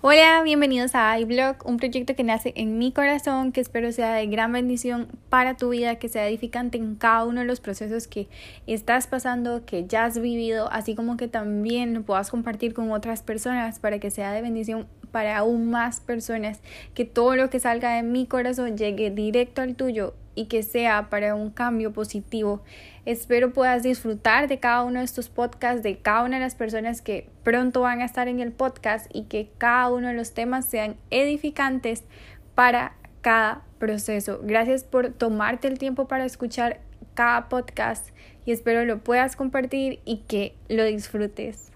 Hola, bienvenidos a iBlog, un proyecto que nace en mi corazón, que espero sea de gran bendición para tu vida, que sea edificante en cada uno de los procesos que estás pasando, que ya has vivido, así como que también lo puedas compartir con otras personas para que sea de bendición para aún más personas, que todo lo que salga de mi corazón llegue directo al tuyo y que sea para un cambio positivo. Espero puedas disfrutar de cada uno de estos podcasts, de cada una de las personas que pronto van a estar en el podcast y que cada uno de los temas sean edificantes para cada proceso. Gracias por tomarte el tiempo para escuchar cada podcast y espero lo puedas compartir y que lo disfrutes.